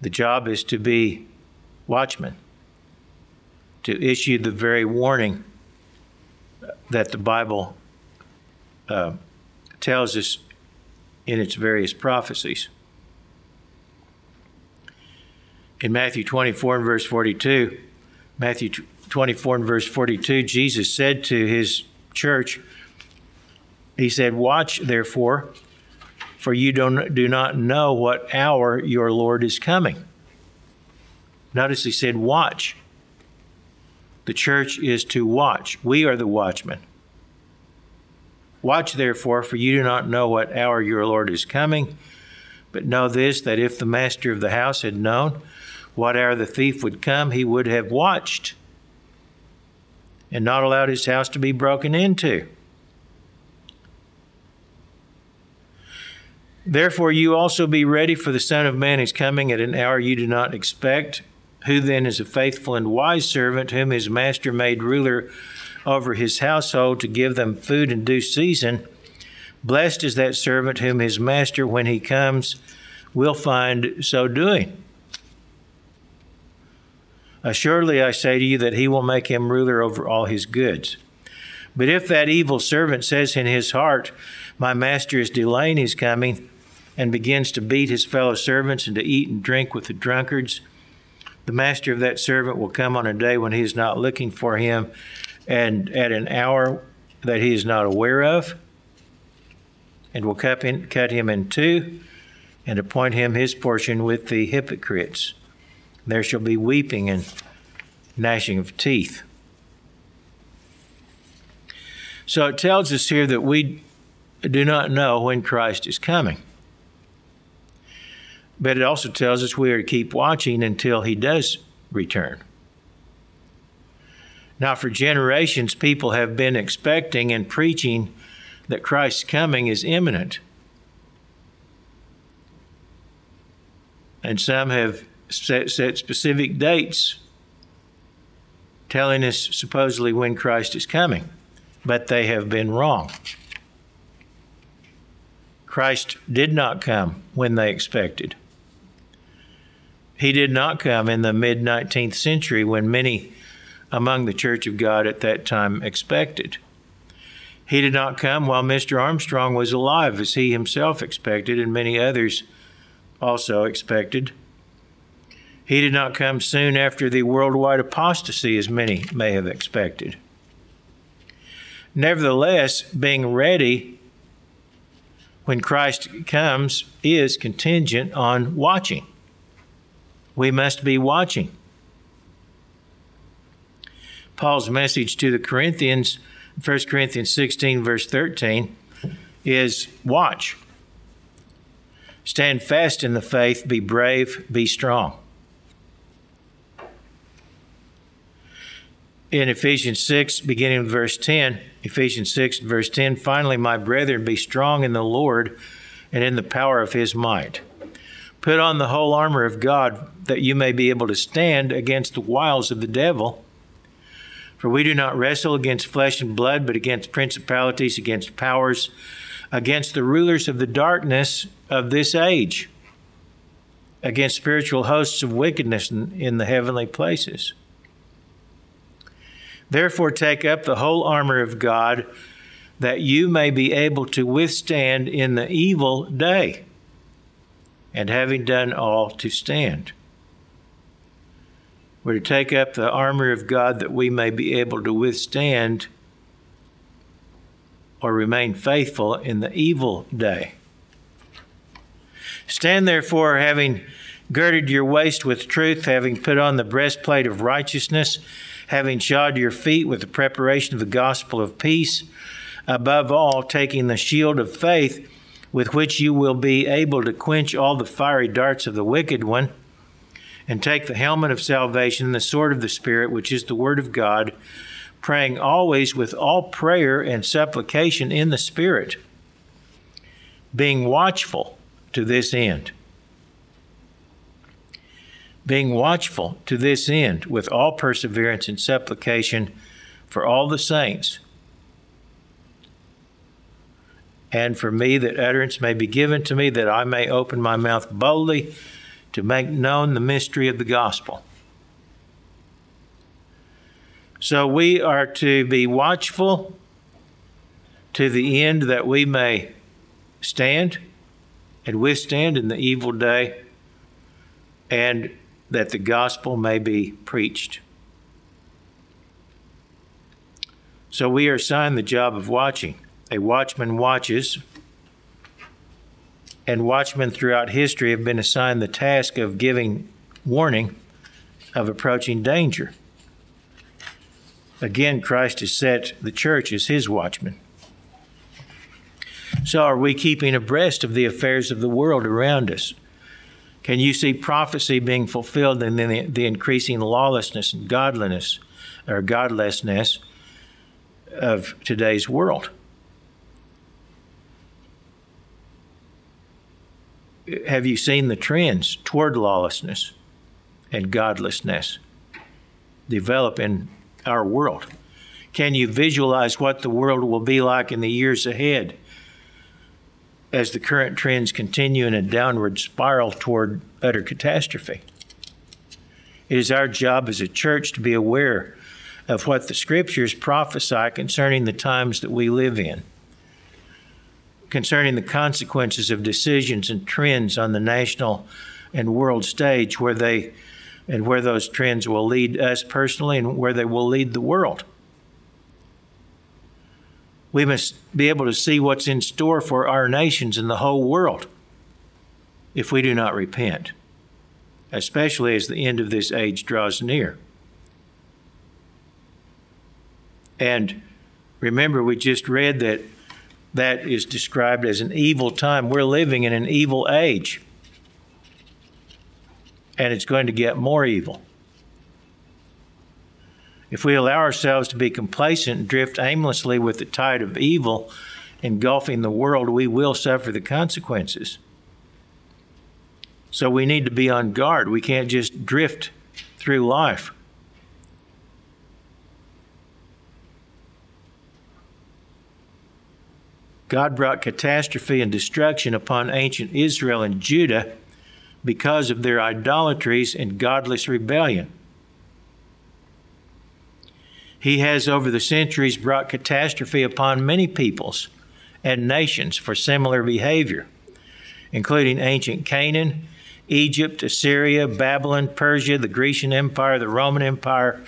The job is to be watchmen, to issue the very warning that the Bible uh, tells us in its various prophecies. In Matthew 24 and verse 42, Matthew 24 and verse 42, Jesus said to his church, He said, Watch therefore, for you don't, do not know what hour your Lord is coming. Notice he said, Watch. The church is to watch. We are the watchmen. Watch therefore, for you do not know what hour your Lord is coming. But know this that if the master of the house had known what hour the thief would come, he would have watched and not allowed his house to be broken into. Therefore, you also be ready, for the Son of Man is coming at an hour you do not expect. Who then is a faithful and wise servant, whom his master made ruler over his household to give them food in due season? Blessed is that servant whom his master, when he comes, will find so doing. Assuredly, I say to you that he will make him ruler over all his goods. But if that evil servant says in his heart, My master is delaying his coming, and begins to beat his fellow servants and to eat and drink with the drunkards, the master of that servant will come on a day when he is not looking for him, and at an hour that he is not aware of, and will cut, in, cut him in two, and appoint him his portion with the hypocrites. There shall be weeping and gnashing of teeth. So it tells us here that we do not know when Christ is coming. But it also tells us we are to keep watching until he does return. Now, for generations, people have been expecting and preaching that Christ's coming is imminent. And some have set, set specific dates telling us supposedly when Christ is coming, but they have been wrong. Christ did not come when they expected. He did not come in the mid 19th century when many among the Church of God at that time expected. He did not come while Mr. Armstrong was alive, as he himself expected, and many others also expected. He did not come soon after the worldwide apostasy, as many may have expected. Nevertheless, being ready when Christ comes is contingent on watching we must be watching. Paul's message to the Corinthians, 1 Corinthians 16, verse 13, is watch. Stand fast in the faith, be brave, be strong. In Ephesians 6, beginning with verse 10, Ephesians 6, verse 10, finally, my brethren, be strong in the Lord and in the power of his might. Put on the whole armor of God that you may be able to stand against the wiles of the devil. For we do not wrestle against flesh and blood, but against principalities, against powers, against the rulers of the darkness of this age, against spiritual hosts of wickedness in, the heavenly places. Therefore, take up the whole armor of God that you may be able to withstand in the evil day and having done all to stand. We're to take up the armor of God that we may be able to withstand or remain faithful in the evil day. Stand therefore, having girded your waist with truth, having put on the breastplate of righteousness, having shod your feet with the preparation of the gospel of peace, above all, taking the shield of faith with which you will be able to quench all the fiery darts of the wicked one, and take the helmet of salvation and the sword of the Spirit, which is the Word of God, praying always with all prayer and supplication in the Spirit, being watchful to this end. Being watchful to this end with all perseverance and supplication for all the saints and for me that utterance may be given to me, that I may open my mouth boldly to make known the mystery of the gospel. So we are to be watchful to the end that we may stand and withstand in the evil day. And that the gospel may be preached. So we are assigned the job of watching. A watchman watches, and watchmen throughout history have been assigned the task of giving warning of approaching danger. Again, Christ has set the church as his watchman. So, are we keeping abreast of the affairs of the world around us? Can you see prophecy being fulfilled in the, the increasing lawlessness and godliness or godlessness of today's world? Have you seen the trends toward lawlessness and godlessness develop in our world? Can you visualize what the world will be like in the years ahead as the current trends continue in a downward spiral toward utter catastrophe? It is our job as a church to be aware of what the scriptures prophesy concerning the times that we live in, concerning the consequences of decisions and trends on the national and world stage where they and where those trends will lead us personally and where they will lead the world. We must be able to see what's in store for our nations and the whole world if we do not repent, especially as the end of this age draws near. And remember, we just read that that is described as an evil time. We're living in an evil age and it's going to get more evil. If we allow ourselves to be complacent and drift aimlessly with the tide of evil engulfing the world, we will suffer the consequences. So we need to be on guard. We can't just drift through life. God brought catastrophe and destruction upon ancient Israel and Judah because of their idolatries and godless rebellion. He has over the centuries brought catastrophe upon many peoples and nations for similar behavior, including ancient Canaan, Egypt, Assyria, Babylon, Persia, the Grecian Empire, the Roman Empire,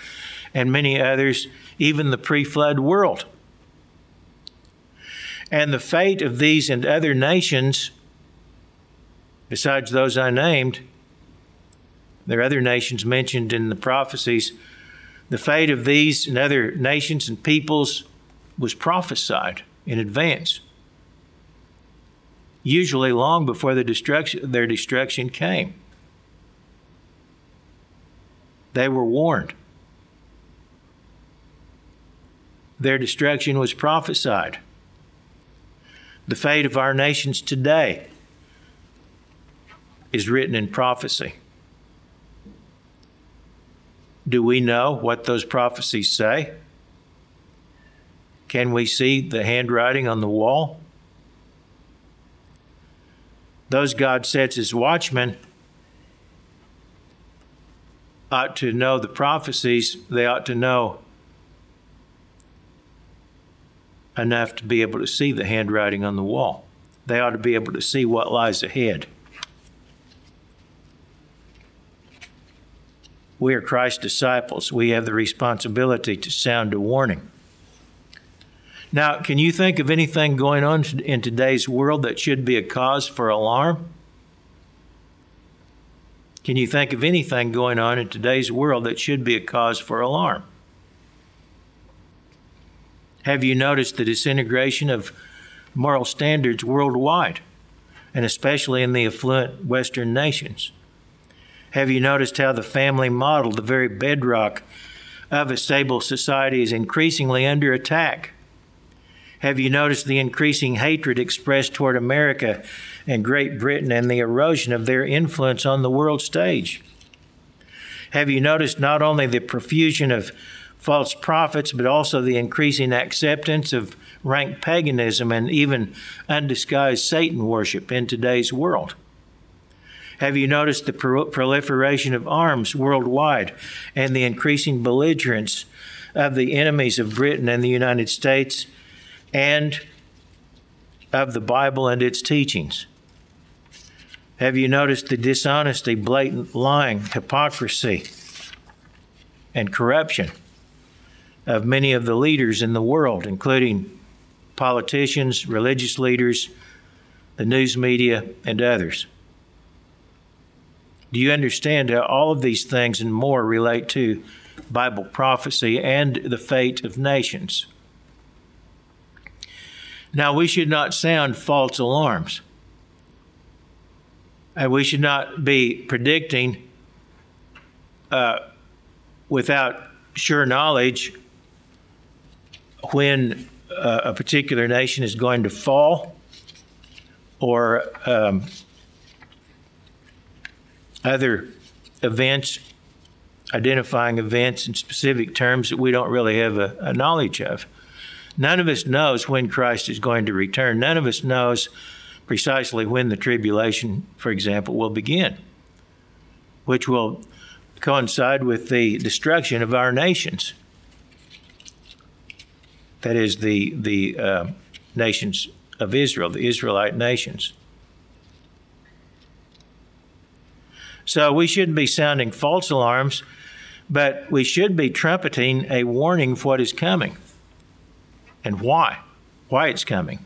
and many others, even the pre flood world. And the fate of these and other nations Besides those I named, there are other nations mentioned in the prophecies. The fate of these and other nations and peoples was prophesied in advance, usually long before the destruction, their destruction came. They were warned. Their destruction was prophesied. The fate of our nations today is written in prophecy. Do we know what those prophecies say? Can we see the handwriting on the wall? Those God sets as watchmen ought to know the prophecies, they ought to know enough to be able to see the handwriting on the wall. They ought to be able to see what lies ahead. We are Christ's disciples. We have the responsibility to sound a warning. Now, can you think of anything going on in today's world that should be a cause for alarm? Can you think of anything going on in today's world that should be a cause for alarm? Have you noticed the disintegration of moral standards worldwide, and especially in the affluent Western nations? Have you noticed how the family model, the very bedrock of a stable society, is increasingly under attack? Have you noticed the increasing hatred expressed toward America and Great Britain and the erosion of their influence on the world stage? Have you noticed not only the profusion of false prophets, but also the increasing acceptance of rank paganism and even undisguised Satan worship in today's world? Have you noticed the proliferation of arms worldwide and the increasing belligerence of the enemies of Britain and the United States and of the Bible and its teachings? Have you noticed the dishonesty, blatant lying, hypocrisy, and corruption of many of the leaders in the world, including politicians, religious leaders, the news media, and others? Do you understand how all of these things and more relate to Bible prophecy and the fate of nations? Now, we should not sound false alarms. And we should not be predicting uh, without sure knowledge when uh, a particular nation is going to fall or um, other events, identifying events in specific terms that we don't really have a, a knowledge of. None of us knows when Christ is going to return. None of us knows precisely when the tribulation, for example, will begin, which will coincide with the destruction of our nations. That is, the, the uh, nations of Israel, the Israelite nations. So we shouldn't be sounding false alarms, but we should be trumpeting a warning of what is coming and why, why it's coming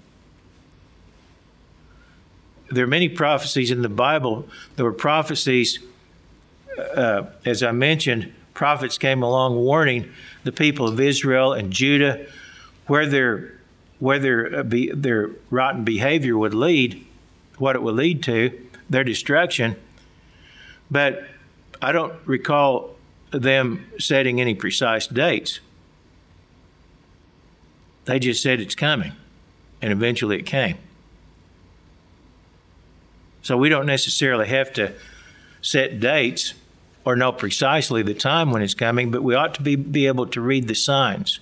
there are many prophecies in the Bible. There were prophecies, uh, as I mentioned, prophets came along warning the people of Israel and Judah where their where their, uh, their rotten behavior would lead, what it would lead to, their destruction. But I don't recall them setting any precise dates. They just said it's coming, and eventually it came. So we don't necessarily have to set dates or know precisely the time when it's coming, but we ought to be, be able to read the signs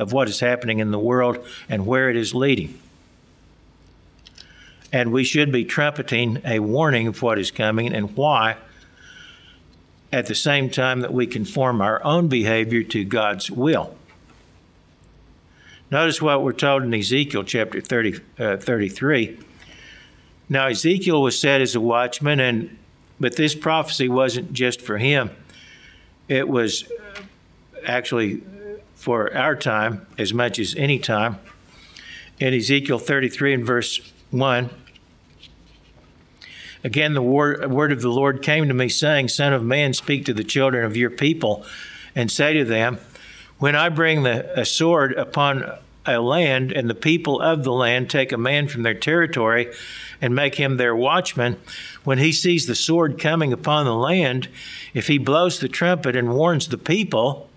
of what is happening in the world and where it is leading. And we should be trumpeting a warning of what is coming and why at the same time that we conform our own behavior to God's will. Notice what we're told in Ezekiel chapter 30, uh, 33. Now, Ezekiel was set as a watchman, and but this prophecy wasn't just for him. It was actually for our time as much as any time. In Ezekiel 33 and verse 1, again the word, word of the Lord came to me, saying, Son of man, speak to the children of your people, and say to them, When I bring the, a sword upon a land, and the people of the land take a man from their territory, and make him their watchman, when he sees the sword coming upon the land, if he blows the trumpet and warns the people,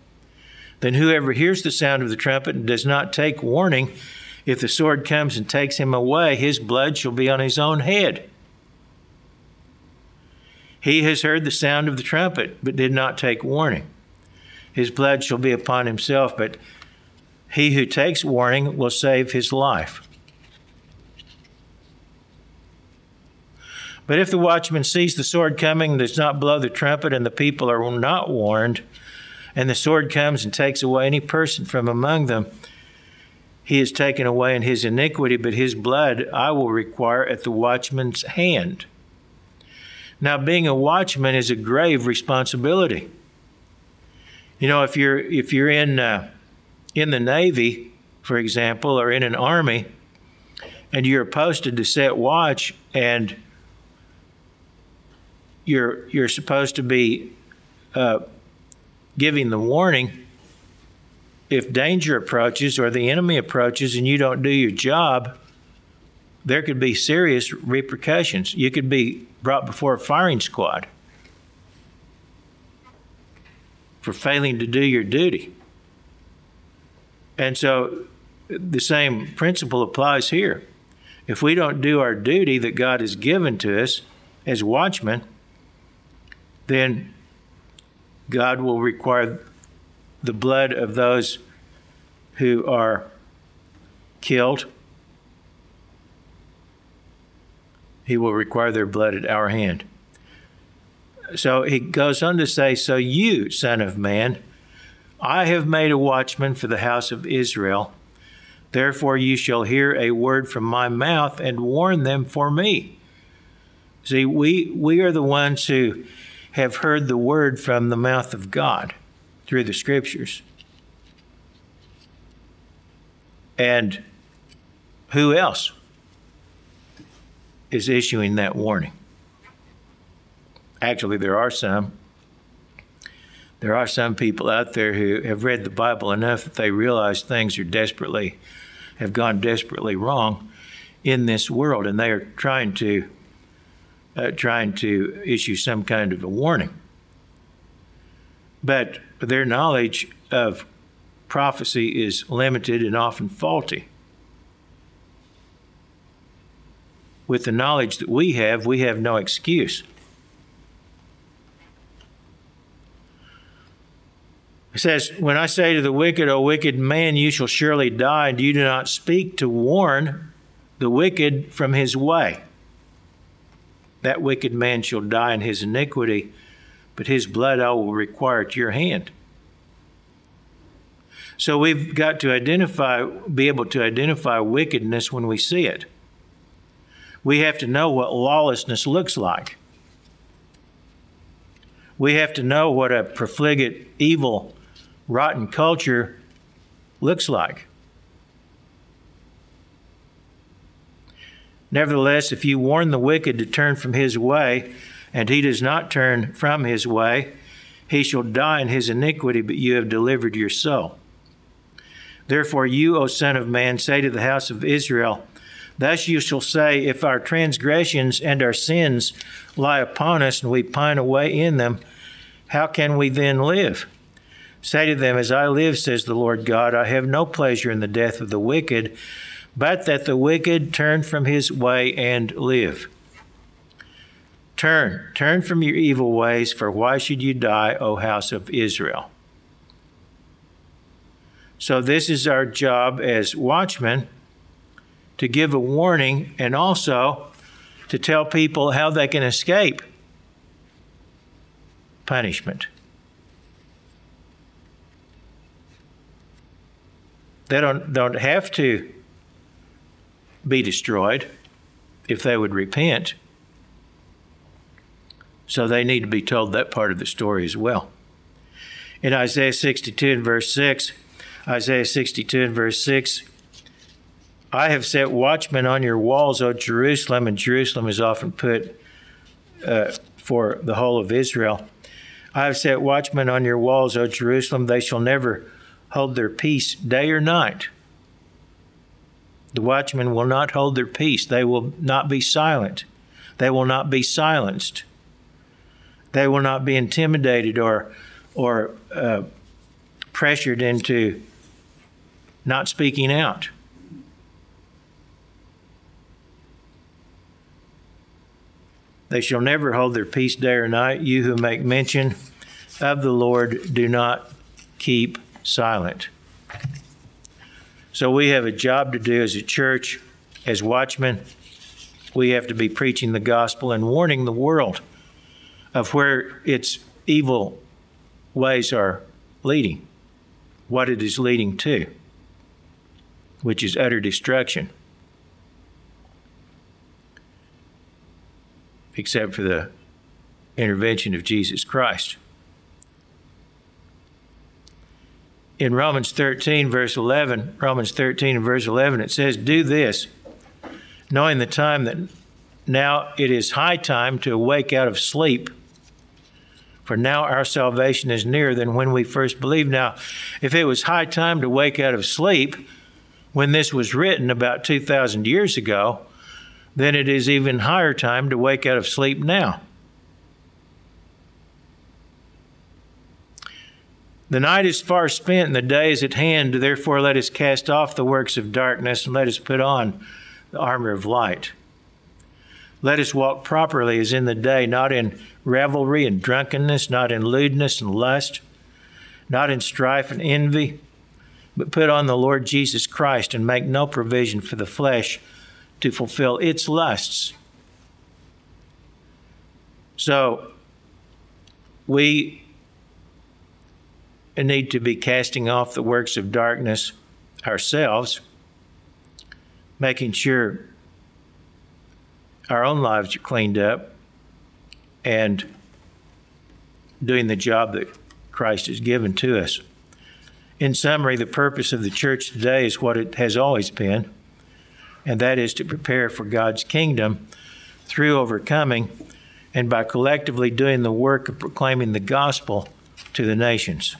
then whoever hears the sound of the trumpet and does not take warning, if the sword comes and takes him away, his blood shall be on his own head. He has heard the sound of the trumpet, but did not take warning. His blood shall be upon himself, but he who takes warning will save his life. But if the watchman sees the sword coming does not blow the trumpet, and the people are not warned, and the sword comes and takes away any person from among them, he is taken away in his iniquity, but his blood I will require at the watchman's hand. Now, being a watchman is a grave responsibility. You know, if you're if you're in uh, in the Navy, for example, or in an army, and you're posted to set watch, and you're you're supposed to be uh, giving the warning if danger approaches or the enemy approaches and you don't do your job there could be serious repercussions. You could be brought before a firing squad for failing to do your duty. And so the same principle applies here. If we don't do our duty that god has given to us as watchmen then God will require the blood of those who are killed. He will require their blood at our hand. So he goes on to say, So you, Son of Man, I have made a watchman for the house of Israel. Therefore you shall hear a word from my mouth and warn them for me. See, we, we are the ones who have heard the word from the mouth of God through the scriptures. And who else is issuing that warning? Actually, there are some. There are some people out there who have read the Bible enough that they realize things are desperately, have gone desperately wrong in this world, and they are trying to uh, trying to issue some kind of a warning. But their knowledge of prophecy is limited and often faulty. With the knowledge that we have, we have no excuse. It says, When I say to the wicked, O wicked man, you shall surely die, and you do not speak to warn the wicked from his way that wicked man shall die in his iniquity, but his blood I will require at your hand. So we've got to identify, be able to identify wickedness when we see it. We have to know what lawlessness looks like. We have to know what a profligate, evil, rotten culture looks like. Nevertheless, if you warn the wicked to turn from his way, and he does not turn from his way, he shall die in his iniquity, but you have delivered your soul. Therefore, you, O Son of Man, say to the house of Israel, Thus you shall say, If our transgressions and our sins lie upon us, and we pine away in them, how can we then live? Say to them, As I live, says the Lord God, I have no pleasure in the death of the wicked but that the wicked turn from his way and live. Turn, turn from your evil ways, for why should you die, O house of Israel? So, this is our job as watchmen to give a warning and also to tell people how they can escape punishment. They don't, don't have to be destroyed if they would repent. So they need to be told that part of the story as well. In Isaiah 62 and verse 6, Isaiah 62 and verse 6, I have set watchmen on your walls, O Jerusalem, and Jerusalem is often put uh, for the whole of Israel. I have set watchmen on your walls, O Jerusalem, they shall never hold their peace day or night. The watchmen will not hold their peace. They will not be silent. They will not be silenced. They will not be intimidated or, or uh, pressured into not speaking out. They shall never hold their peace day or night. You who make mention of the Lord, do not keep silent. So we have a job to do as a church, as watchmen. We have to be preaching the gospel and warning the world of where its evil ways are leading, what it is leading to, which is utter destruction. Except for the intervention of Jesus Christ. In Romans 13, verse 11, Romans 13 and verse 11, it says, Do this, knowing the time that now it is high time to awake out of sleep. For now our salvation is nearer than when we first believed. Now, if it was high time to wake out of sleep when this was written about 2,000 years ago, then it is even higher time to wake out of sleep now. The night is far spent and the day is at hand. Therefore, let us cast off the works of darkness and let us put on the armor of light. Let us walk properly as in the day, not in revelry and drunkenness, not in lewdness and lust, not in strife and envy, but put on the Lord Jesus Christ and make no provision for the flesh to fulfill its lusts. So, we need to be casting off the works of darkness ourselves, making sure our own lives are cleaned up, and doing the job that Christ has given to us. In summary, the purpose of the church today is what it has always been, and that is to prepare for God's kingdom through overcoming and by collectively doing the work of proclaiming the gospel to the nations.